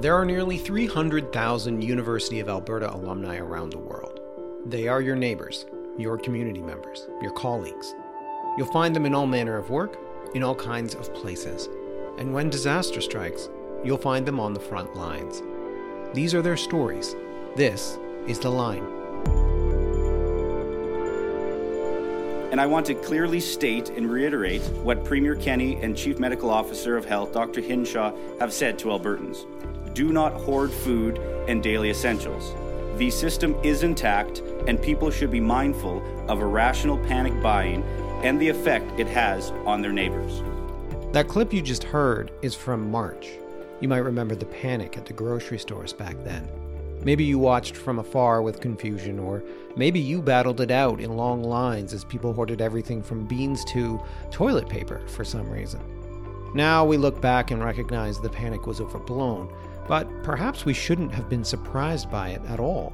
There are nearly 300,000 University of Alberta alumni around the world. They are your neighbors, your community members, your colleagues. You'll find them in all manner of work, in all kinds of places. And when disaster strikes, you'll find them on the front lines. These are their stories. This is The Line. And I want to clearly state and reiterate what Premier Kenney and Chief Medical Officer of Health Dr. Hinshaw have said to Albertans do not hoard food and daily essentials. The system is intact, and people should be mindful of irrational panic buying and the effect it has on their neighbors. That clip you just heard is from March. You might remember the panic at the grocery stores back then. Maybe you watched from afar with confusion, or maybe you battled it out in long lines as people hoarded everything from beans to toilet paper for some reason. Now we look back and recognize the panic was overblown, but perhaps we shouldn't have been surprised by it at all.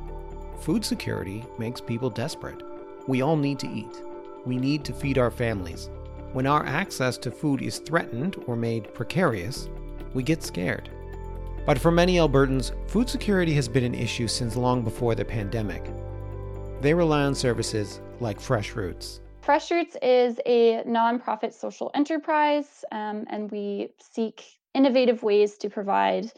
Food security makes people desperate. We all need to eat. We need to feed our families. When our access to food is threatened or made precarious, we get scared. But for many Albertans, food security has been an issue since long before the pandemic. They rely on services like Fresh Routes. Fresh Routes is a nonprofit social enterprise, um, and we seek innovative ways to provide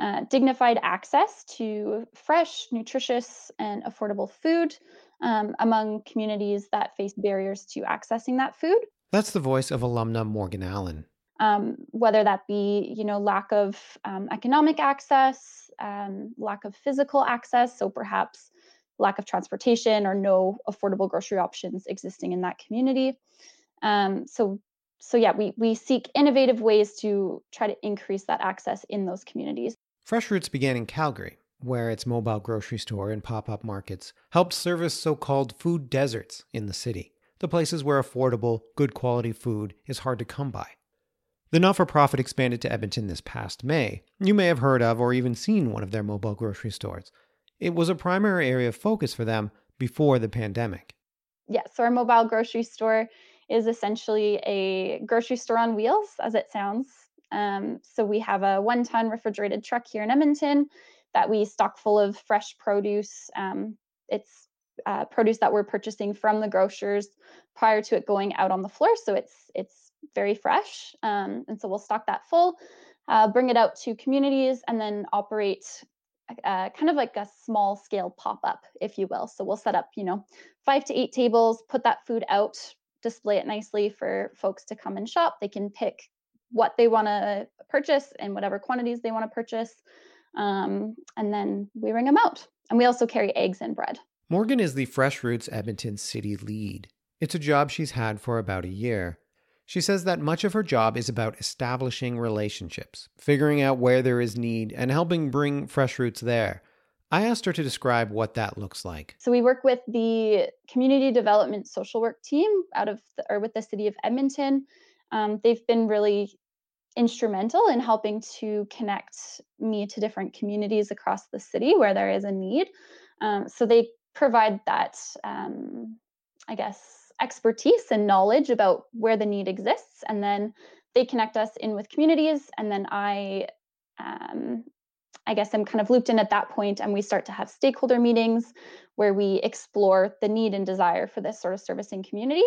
uh, dignified access to fresh, nutritious, and affordable food um, among communities that face barriers to accessing that food. That's the voice of alumna Morgan Allen. Um, whether that be, you know, lack of um, economic access, um, lack of physical access, so perhaps lack of transportation or no affordable grocery options existing in that community. Um, so so yeah, we we seek innovative ways to try to increase that access in those communities. Fresh Routes began in Calgary, where its mobile grocery store and pop-up markets helped service so-called food deserts in the city, the places where affordable, good quality food is hard to come by. The not for profit expanded to Edmonton this past May. You may have heard of or even seen one of their mobile grocery stores. It was a primary area of focus for them before the pandemic. Yes, yeah, so our mobile grocery store is essentially a grocery store on wheels, as it sounds. Um, so we have a one ton refrigerated truck here in Edmonton that we stock full of fresh produce. Um, it's uh, produce that we're purchasing from the grocers prior to it going out on the floor, so it's it's very fresh. Um, and so we'll stock that full, uh, bring it out to communities, and then operate uh, kind of like a small scale pop up, if you will. So we'll set up, you know, five to eight tables, put that food out display it nicely for folks to come and shop. They can pick what they want to purchase and whatever quantities they want to purchase. Um, and then we ring them out. And we also carry eggs and bread. Morgan is the Fresh Routes Edmonton City lead. It's a job she's had for about a year. She says that much of her job is about establishing relationships, figuring out where there is need, and helping bring Fresh Routes there. I asked her to describe what that looks like. So we work with the community development social work team out of the, or with the city of Edmonton. Um, they've been really instrumental in helping to connect me to different communities across the city where there is a need. Um, so they provide that, um, I guess, expertise and knowledge about where the need exists, and then they connect us in with communities, and then I um, I guess I'm kind of looped in at that point, and we start to have stakeholder meetings where we explore the need and desire for this sort of servicing community.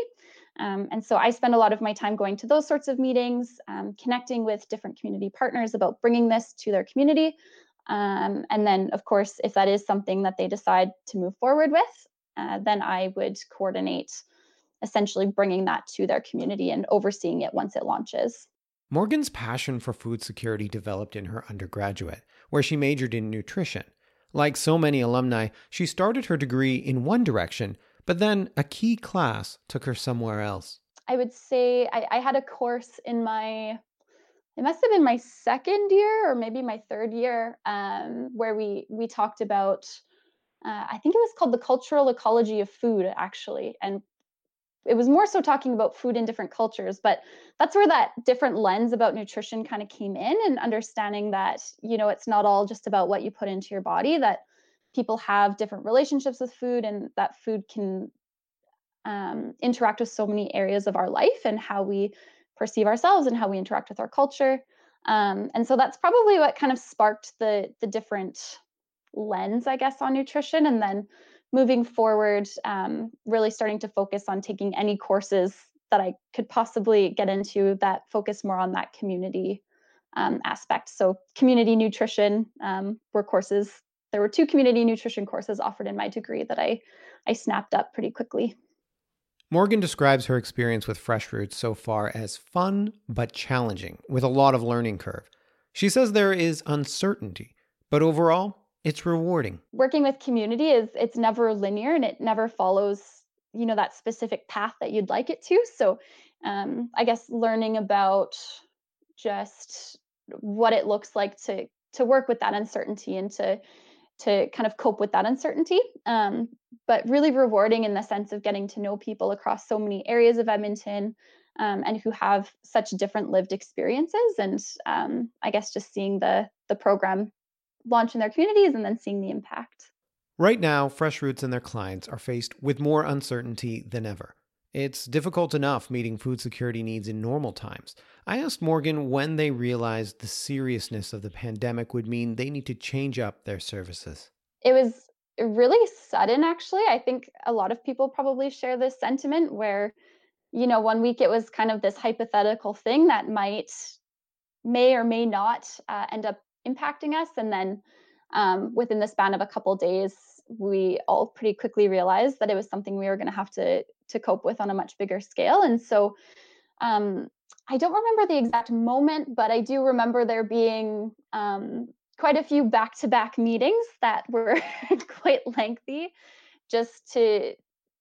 Um, and so I spend a lot of my time going to those sorts of meetings, um, connecting with different community partners about bringing this to their community. Um, and then, of course, if that is something that they decide to move forward with, uh, then I would coordinate essentially bringing that to their community and overseeing it once it launches. Morgan's passion for food security developed in her undergraduate, where she majored in nutrition. Like so many alumni, she started her degree in one direction, but then a key class took her somewhere else. I would say I, I had a course in my it must have been my second year or maybe my third year um, where we we talked about uh, i think it was called the cultural ecology of food actually and it was more so talking about food in different cultures but that's where that different lens about nutrition kind of came in and understanding that you know it's not all just about what you put into your body that people have different relationships with food and that food can um, interact with so many areas of our life and how we perceive ourselves and how we interact with our culture Um, and so that's probably what kind of sparked the the different lens, I guess, on nutrition. And then moving forward, um, really starting to focus on taking any courses that I could possibly get into that focus more on that community um, aspect. So, community nutrition um, were courses. There were two community nutrition courses offered in my degree that I I snapped up pretty quickly. Morgan describes her experience with Fresh Routes so far as fun but challenging, with a lot of learning curve. She says there is uncertainty, but overall, it's rewarding. Working with community is it's never linear and it never follows, you know, that specific path that you'd like it to. So, um, I guess learning about just what it looks like to to work with that uncertainty and to to kind of cope with that uncertainty. Um, but really rewarding in the sense of getting to know people across so many areas of Edmonton um, and who have such different lived experiences. And um, I guess just seeing the the program launch in their communities and then seeing the impact. Right now, Fresh Routes and their clients are faced with more uncertainty than ever. It's difficult enough meeting food security needs in normal times. I asked Morgan when they realized the seriousness of the pandemic would mean they need to change up their services. It was really sudden, actually. I think a lot of people probably share this sentiment where, you know, one week it was kind of this hypothetical thing that might, may or may not uh, end up impacting us. And then um, within the span of a couple days, we all pretty quickly realized that it was something we were going to have to to cope with on a much bigger scale. And so um, I don't remember the exact moment, but I do remember there being um, quite a few back to back meetings that were quite lengthy just to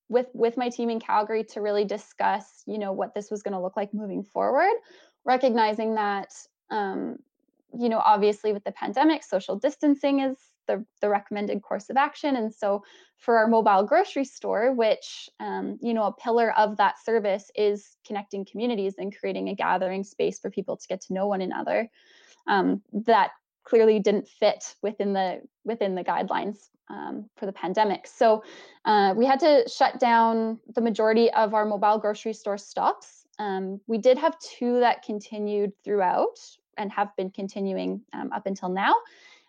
with with my team in Calgary to really discuss, you know, what this was going to look like moving forward, recognizing that um, you know, obviously with the pandemic, social distancing is the, the recommended course of action. And so for our mobile grocery store, which, um, you know, a pillar of that service is connecting communities and creating a gathering space for people to get to know one another, um, that clearly didn't fit within the within the guidelines um, for the pandemic. So uh, we had to shut down the majority of our mobile grocery store stops. Um, we did have two that continued throughout and have been continuing um, up until now.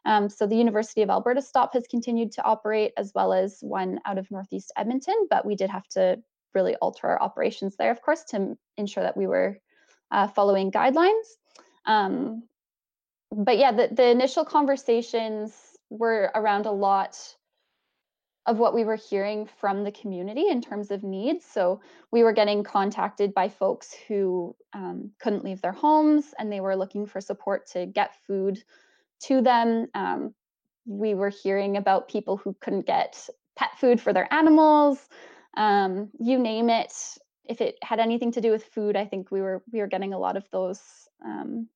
Um, so the University of Alberta stop has continued to operate as well as one out of Northeast Edmonton, but we did have to really alter our operations there, of course, to ensure that we were uh, following guidelines. Um, but yeah, the, the initial conversations were around a lot of what we were hearing from the community in terms of needs. So we were getting contacted by folks who um, couldn't leave their homes and they were looking for support to get food to them. Um, we were hearing about people who couldn't get pet food for their animals. Um, you name it. If it had anything to do with food, I think we were we were getting a lot of those. Um,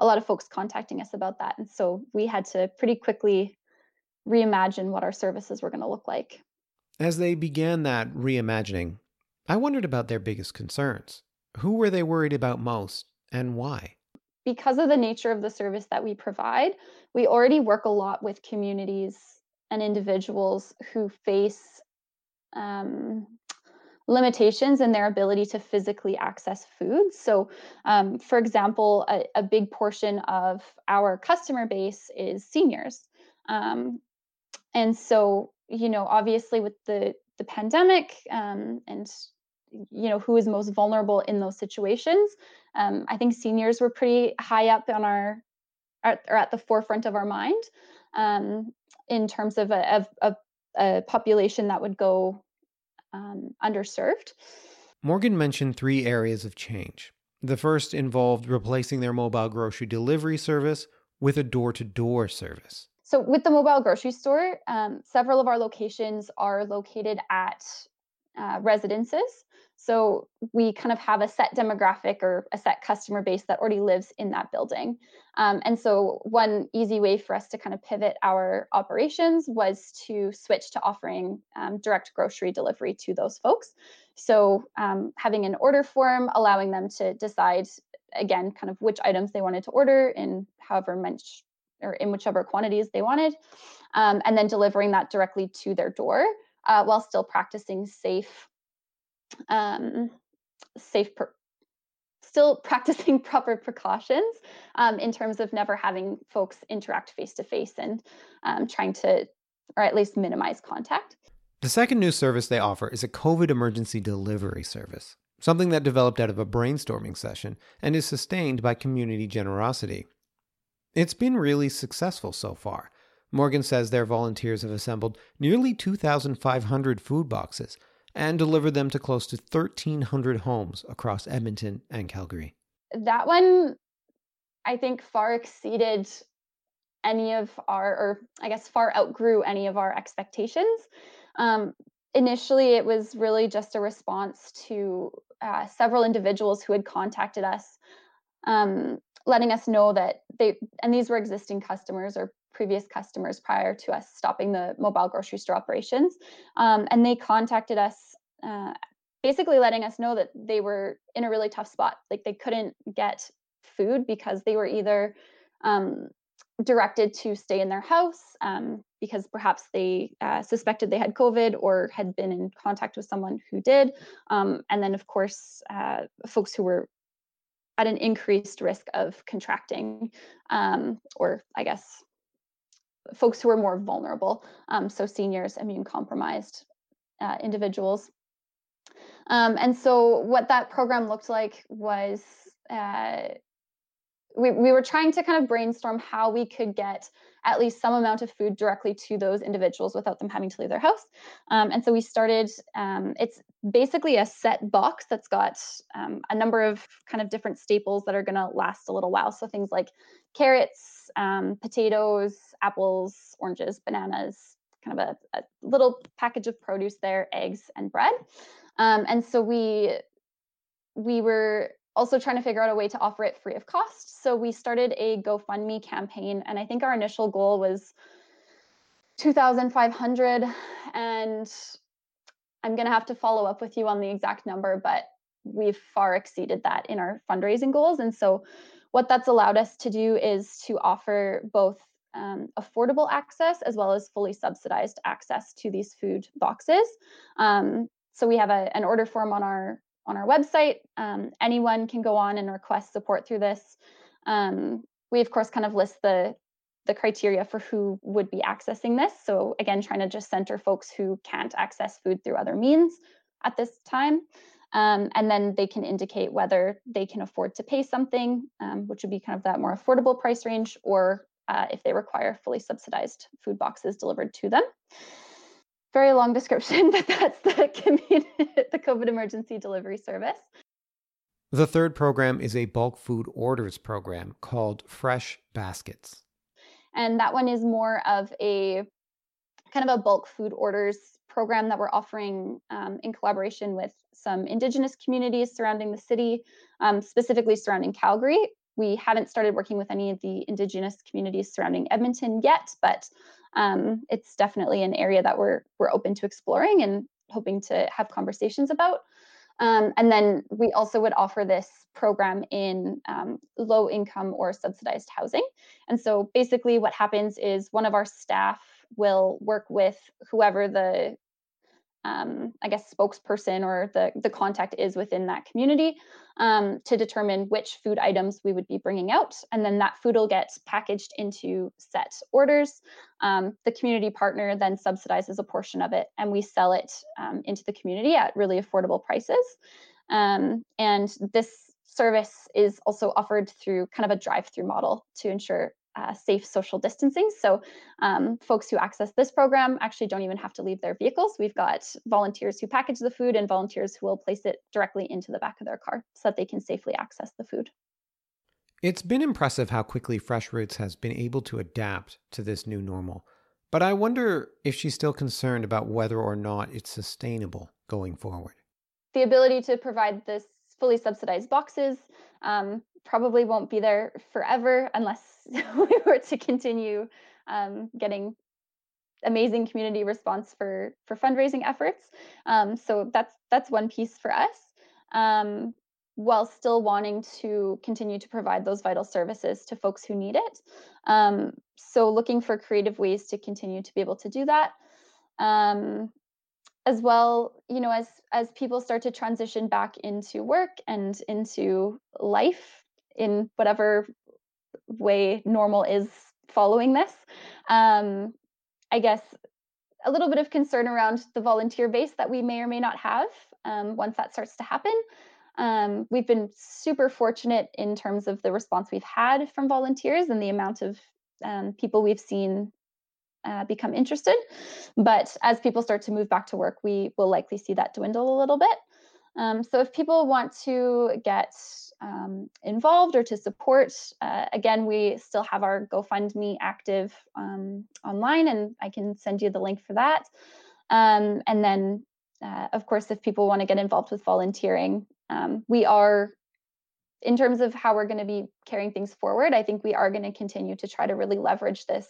a lot of folks contacting us about that, and so we had to pretty quickly reimagine what our services were going to look like. As they began that reimagining, I wondered about their biggest concerns. Who were they worried about most, and why? because of the nature of the service that we provide, we already work a lot with communities and individuals who face um, limitations in their ability to physically access food. So, um, for example, a, a, big portion of our customer base is seniors. Um, and so, you know, obviously with the the pandemic um, and you know who is most vulnerable in those situations um, i think seniors were pretty high up on our or at the forefront of our mind um, in terms of a, a, a, population that would go um, underserved. Morgan mentioned three areas of change. The first involved replacing their mobile grocery delivery service with a door-to-door service so with the mobile grocery store um, several of our locations are located at uh, residences so we kind of have a set demographic or a set customer base that already lives in that building. Um, and so one easy way for us to kind of pivot our operations was to switch to offering um, direct grocery delivery to those folks. So um, having an order form, allowing them to decide again kind of which items they wanted to order in however much or in whichever quantities they wanted, um, and then delivering that directly to their door uh, while still practicing safe um, safe per- still practicing proper precautions um, in terms of never having folks interact face to face and um, trying to, or at least minimize contact. The second new service they offer is a COVID emergency delivery service, something that developed out of a brainstorming session and is sustained by community generosity. It's been really successful so far. Morgan says their volunteers have assembled nearly 2,500 food boxes and delivered them to close to 1,300 homes across Edmonton and Calgary. That one, I think, far exceeded any of our, or I guess far outgrew any of our expectations. Um, initially, it was really just a response to uh, several individuals who had contacted us, um, letting us know that they, and these were existing customers or previous customers prior to us stopping the mobile grocery store operations. Um, and they contacted us uh, basically letting us know that they were in a really tough spot. Like they couldn't get food because they were either um, directed to stay in their house um, because perhaps they uh, suspected they had COVID or had been in contact with someone who did. Um, and then, of course, uh, folks who were at an increased risk of contracting, um, or I guess folks who are more vulnerable, um, so seniors, immune compromised uh, individuals. Um, and so what that program looked like was uh, we, we were trying to kind of brainstorm how we could get at least some amount of food directly to those individuals without them having to leave their house. Um, and so we started, um, it's basically a set box that's got um, a number of kind of different staples that are going to last a little while. So things like carrots, um, potatoes, apples, oranges, bananas, kind of a, a, little package of produce there, eggs and bread. Um, and so we we were also trying to figure out a way to offer it free of cost. So we started a GoFundMe campaign, and I think our initial goal was 2,500. And I'm going to have to follow up with you on the exact number, but we've far exceeded that in our fundraising goals. And so what that's allowed us to do is to offer both um, affordable access as well as fully subsidized access to these food boxes. Um, so we have a, an order form on our on our website. Um, anyone can go on and request support through this. Um, we of course kind of list the the criteria for who would be accessing this. So again, trying to just center folks who can't access food through other means at this time. Um, and then they can indicate whether they can afford to pay something, um, which would be kind of that more affordable price range, or uh, if they require fully subsidized food boxes delivered to them very long description, but that's the community, the COVID emergency delivery service. The third program is a bulk food orders program called Fresh Baskets. And that one is more of a kind of a bulk food orders program that we're offering um, in collaboration with some Indigenous communities surrounding the city, um, specifically surrounding Calgary. We haven't started working with any of the Indigenous communities surrounding Edmonton yet, but um, it's definitely an area that we're we're open to exploring and hoping to have conversations about. Um, and then we also would offer this program in um, low income or subsidized housing. And so basically, what happens is one of our staff will work with whoever the um, I guess, spokesperson or the, the contact is within that community um, to determine which food items we would be bringing out. And then that food will get packaged into set orders. Um, the community partner then subsidizes a portion of it and we sell it um, into the community at really affordable prices. Um, and this service is also offered through kind of a drive through model to ensure uh, safe social distancing. So um, folks who access this program actually don't even have to leave their vehicles. We've got volunteers who package the food and volunteers who will place it directly into the back of their car so that they can safely access the food. It's been impressive how quickly Fresh Routes has been able to adapt to this new normal. But I wonder if she's still concerned about whether or not it's sustainable going forward. The ability to provide this fully subsidized boxes um, probably won't be there forever unless we were to continue um, getting amazing community response for for fundraising efforts. Um, so that's that's one piece for us. Um, while still wanting to continue to provide those vital services to folks who need it. Um, so looking for creative ways to continue to be able to do that. Um, as well, you know, as as people start to transition back into work and into life in whatever way normal is following this, um, I guess a little bit of concern around the volunteer base that we may or may not have um, once that starts to happen. Um, we've been super fortunate in terms of the response we've had from volunteers and the amount of um, people we've seen uh, become interested. But as people start to move back to work, we will likely see that dwindle a little bit. Um, so if people want to get um, involved or to support, uh, again, we still have our GoFundMe active um, online, and I can send you the link for that. Um, and then, uh, of course, if people want to get involved with volunteering, um, we are in terms of how we're going to be carrying things forward, I think we are going to continue to try to really leverage this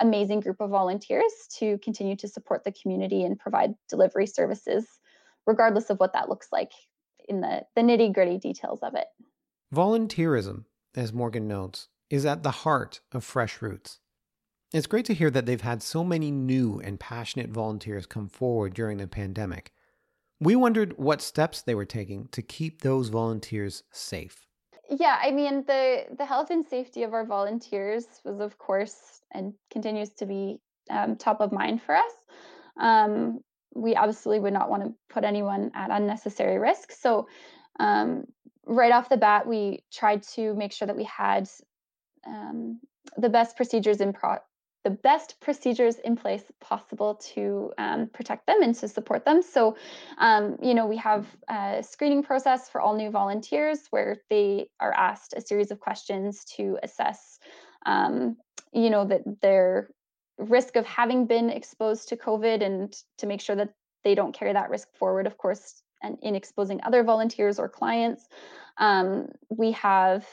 amazing group of volunteers to continue to support the community and provide delivery services, regardless of what that looks like in the, the nitty gritty details of it. Volunteerism, as Morgan notes, is at the heart of Fresh Routes. It's great to hear that they've had so many new and passionate volunteers come forward during the pandemic. We wondered what steps they were taking to keep those volunteers safe. Yeah, I mean the the health and safety of our volunteers was, of course, and continues to be um, top of mind for us. Um, we absolutely would not want to put anyone at unnecessary risk. So, um, right off the bat, we tried to make sure that we had um, the best procedures in pro- the best procedures in place possible to um, protect them and to support them. So, um, you know, we have a screening process for all new volunteers where they are asked a series of questions to assess, um, you know, that their risk of having been exposed to COVID and to make sure that they don't carry that risk forward, of course, and in exposing other volunteers or clients. Um, we have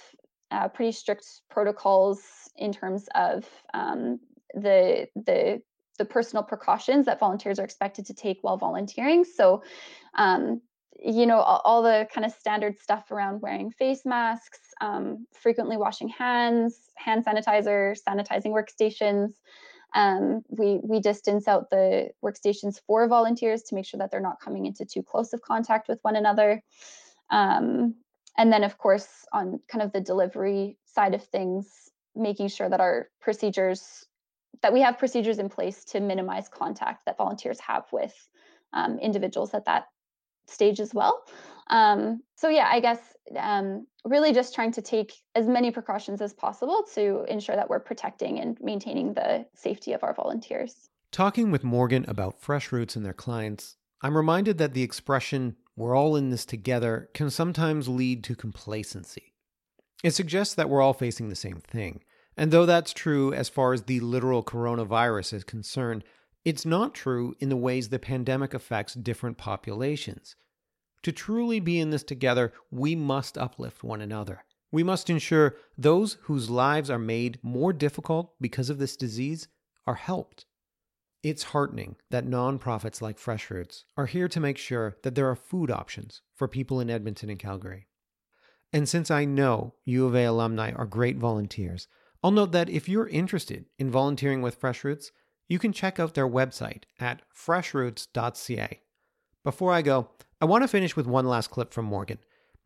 uh, pretty strict protocols in terms of um, the the the personal precautions that volunteers are expected to take while volunteering. So, um, you know, all, all, the kind of standard stuff around wearing face masks, um, frequently washing hands, hand sanitizer, sanitizing workstations. Um, we we distance out the workstations for volunteers to make sure that they're not coming into too close of contact with one another. Um, and then, of course, on kind of the delivery side of things, making sure that our procedures that we have procedures in place to minimize contact that volunteers have with um, individuals at that stage as well. Um, so yeah, I guess um, really just trying to take as many precautions as possible to ensure that we're protecting and maintaining the safety of our volunteers. Talking with Morgan about Fresh Routes and their clients, I'm reminded that the expression, we're all in this together, can sometimes lead to complacency. It suggests that we're all facing the same thing. And though that's true as far as the literal coronavirus is concerned, it's not true in the ways the pandemic affects different populations. To truly be in this together, we must uplift one another. We must ensure those whose lives are made more difficult because of this disease are helped. It's heartening that nonprofits like Fresh Routes are here to make sure that there are food options for people in Edmonton and Calgary. And since I know U of A alumni are great volunteers, I'll note that if you're interested in volunteering with Fresh Routes, you can check out their website at freshroutes.ca. Before I go, I want to finish with one last clip from Morgan.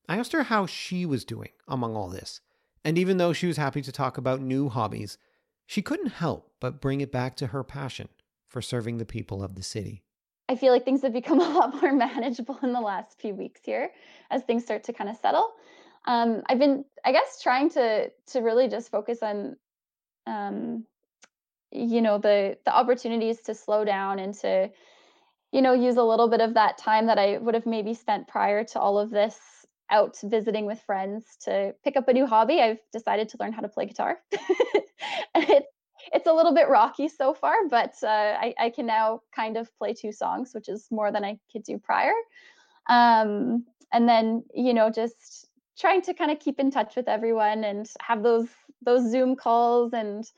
I asked her how she was doing among all this, and even though she was happy to talk about new hobbies, she couldn't help but bring it back to her passion for serving the people of the city. I feel like things have become a lot more manageable in the last few weeks here as things start to kind of settle um, I've been, I guess, trying to to really just focus on, um, you know, the the opportunities to slow down and to, you know, use a little bit of that time that I would have maybe spent prior to all of this out visiting with friends to pick up a new hobby. I've decided to learn how to play guitar. it's it's a little bit rocky so far, but uh, I, I can now kind of play two songs, which is more than I could do prior. Um, and then you know just trying to kind of keep in touch with everyone and have those those Zoom calls and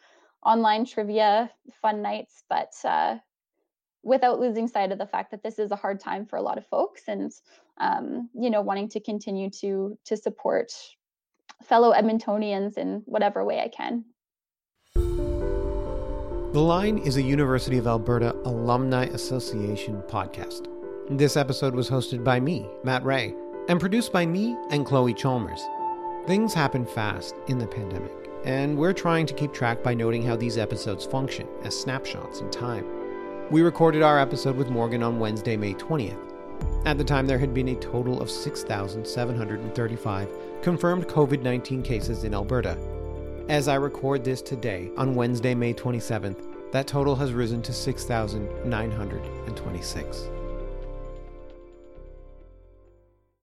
online trivia fun nights, but uh, without losing sight of the fact that this is a hard time for a lot of folks, and um, you know, wanting to continue to to support fellow Edmontonians in whatever way I can. The Line is a University of Alberta Alumni Association podcast. This episode was hosted by me, Matt Rea, and produced by me and Chloe Chalmers. Things happen fast in the pandemic, and we're trying to keep track by noting how these episodes function as snapshots in time. We recorded our episode with Morgan on Wednesday, May 20th. At the time, there had been a total of 6,735 confirmed COVID 19 cases in Alberta. As I record this today, on Wednesday, May 27th, that total has risen to 6,926.